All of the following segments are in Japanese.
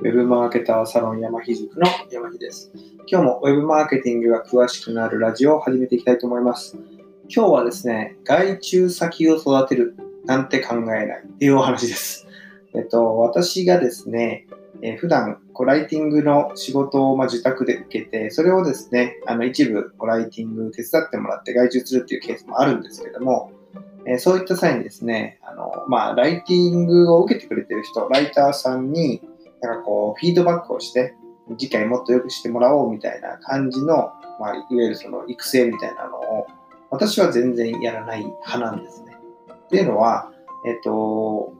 ウェブマーケターサロン山ひ塾の山ひです。今日もウェブマーケティングが詳しくなるラジオを始めていきたいと思います。今日はですね、外注先を育てるなんて考えないっていうお話です。えっと、私がですね、えー普段こうライティングの仕事をまあ受託で受けて、それをですね、あの一部こうライティング手伝ってもらって外注するっていうケースもあるんですけども、えーそういった際にですね、あのまあ、ライティングを受けてくれてる人、ライターさんに、なんかこう、フィードバックをして、次回もっと良くしてもらおうみたいな感じの、まあ、いわゆるその育成みたいなのを、私は全然やらない派なんですね。っていうのは、えっと、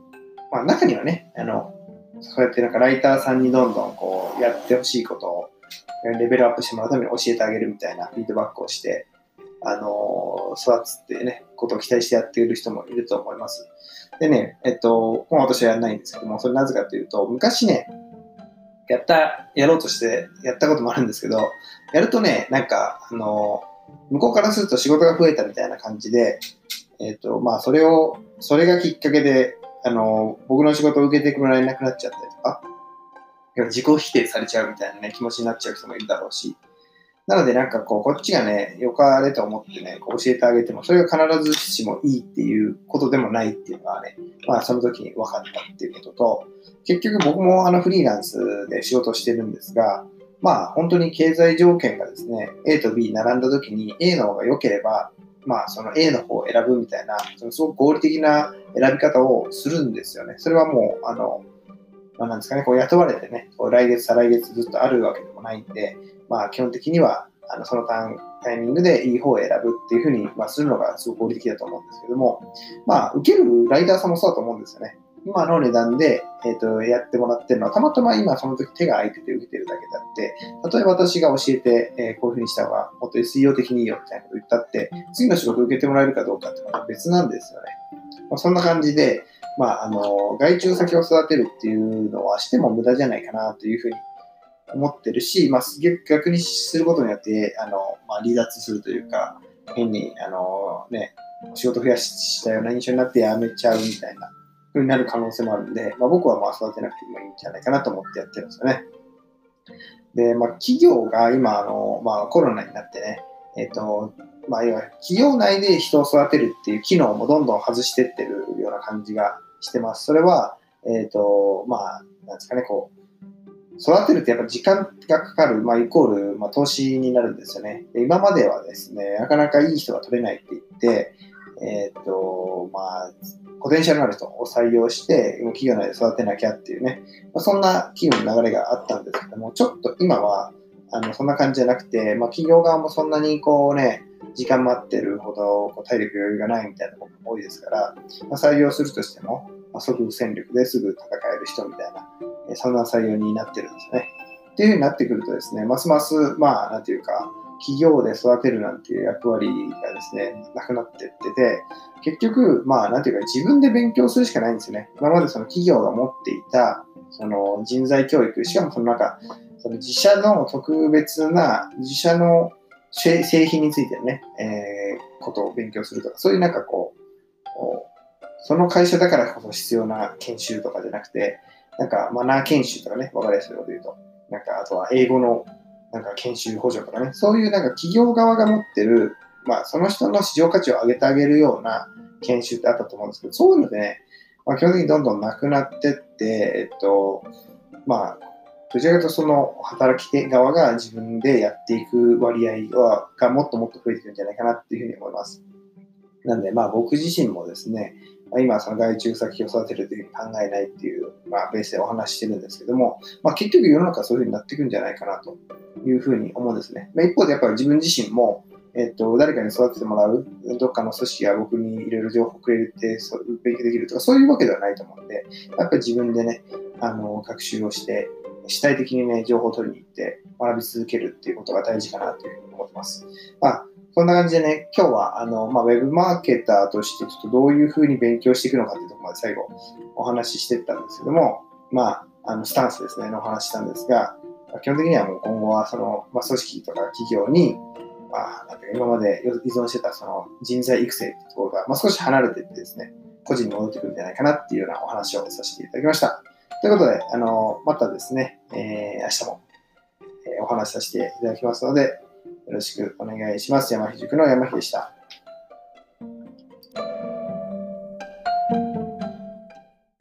まあ、中にはね、あの、そうやってなんかライターさんにどんどんこう、やってほしいことを、レベルアップしてもらうために教えてあげるみたいなフィードバックをして、あの、育つっていうね、ことを期待してやっている人もいると思います。でね、えっと、もう私はやらないんですけども、それなぜかというと、昔ね、やった、やろうとしてやったこともあるんですけど、やるとね、なんか、あの、向こうからすると仕事が増えたみたいな感じで、えっと、まあ、それを、それがきっかけで、あの、僕の仕事を受けてもらえなくなっちゃったりとか、自己否定されちゃうみたいなね、気持ちになっちゃう人もいるだろうし、なのでなんかこう、こっちがね、良かれと思ってね、こう教えてあげても、それが必ずしもいいっていうことでもないっていうのがね、まあその時に分かったっていうことと、結局僕もあのフリーランスで仕事をしてるんですが、まあ本当に経済条件がですね、A と B 並んだ時に A の方が良ければ、まあその A の方を選ぶみたいな、そのすごく合理的な選び方をするんですよね。それはもう、あの、まあ、なんですかね、こう雇われてね、こう来月、再来月ずっとあるわけでもないんで、まあ基本的にはあのそのタイミングでいい方を選ぶっていうふうに、まあ、するのがすごく合理的だと思うんですけども、まあ受けるライダーさんもそうだと思うんですよね。今の値段で、えー、とやってもらってるのは、たまたま今その時手が空いてて受けてるだけであって、例えば私が教えて、えーこういうふうにした方がもっと SEO 的にいいよみたいなこと言ったって、次の仕事受けてもらえるかどうかってまた別なんですよね。まあ、そんな感じで、まあ、あの、外注先を育てるっていうのはしても無駄じゃないかなというふうに思ってるし、まあ、逆にすることによって、あの、まあ、離脱するというか、変に、あの、ね、仕事増やしたような印象になって辞めちゃうみたいな風になる可能性もあるんで、まあ、僕はまあ育てなくてもいいんじゃないかなと思ってやってるんですよね。で、まあ、企業が今、あの、まあ、コロナになってね、えっ、と、まあ、要は企業内で人を育てるっていう機能もどんどん外してってるような感じがしてます。それは、えっ、と、まあ、なんですかね、こう、育てるってやっぱ時間がかかる、まあ、イコール、まあ、投資になるんですよね。で今まではですね、なかなかいい人が取れないって言って、えっ、と、まあ、ポテンシャルのある人を採用して、企業内で育てなきゃっていうね、まあ、そんな企業の流れがあったんですけども、ちょっと今は、あの、そんな感じじゃなくて、まあ、企業側もそんなにこうね、時間待ってるほどこう体力余裕がないみたいなことも多いですから、ま、採用するとしても、ま、即戦力ですぐ戦える人みたいな、えそんな採用になってるんですね。っていうふうになってくるとですね、ますます、まあ、なんていうか、企業で育てるなんていう役割がですね、なくなってってて、結局、まあ、なんていうか、自分で勉強するしかないんですよね。今までその企業が持っていた、その人材教育、しかもそのなんか、その自社の特別な、自社の製品についてね、えーことを勉強するとか、そういうなんかこう、こうその会社だからこそ必要な研修とかじゃなくて、なんかマナー研修とかね、わかりやすいこと言うと、なんかあとは英語のなんか研修補助とかね、そういうなんか企業側が持ってる、まあその人の市場価値を上げてあげるような研修ってあったと思うんですけど、そういうのでね、まあ、基本的にどんどんなくなってって、えっと、まあ、どちらかというとその働き手側が自分でやっていく割合はがもっともっと増えていくんじゃないかなっていうふうに思います。なんで、まあ僕自身もですね、ま今その外注先を育てるというふうに考えないっていう、まあベースでお話ししてるんですけども、まあ結局世の中はそういうふうになっていくんじゃないかなというふうに思うんですね。まあ、一方でやっぱり自分自身も、えっと、誰かに育ててもらう、どっかの組織が僕にいろいろ情報をくれて、そう勉強できるとか、そういうわけではないと思うんで、やっぱり自分でね、あの、学習をして、主体的にね、情報を取りに行って学び続けるっていうことが大事かなというふうに思ってます。まあ、そんな感じでね、今日は、あの、まあ、ウェブマーケターとして、ちょっとどういうふうに勉強していくのかっていうところまで最後お話ししていったんですけども、まあ、あの、スタンスですね、のお話したんですが、基本的にはもう今後は、その、まあ、組織とか企業に、まあ、なんていうか今まで依存してたその人材育成ってところが、まあ、少し離れていってですね、個人に戻ってくるんじゃないかなっていうようなお話をさせていただきました。ということで、あの、またですね、えー、明日も、え、お話しさせていただきますので、よろしくお願いします。山ひ塾の山ひでした。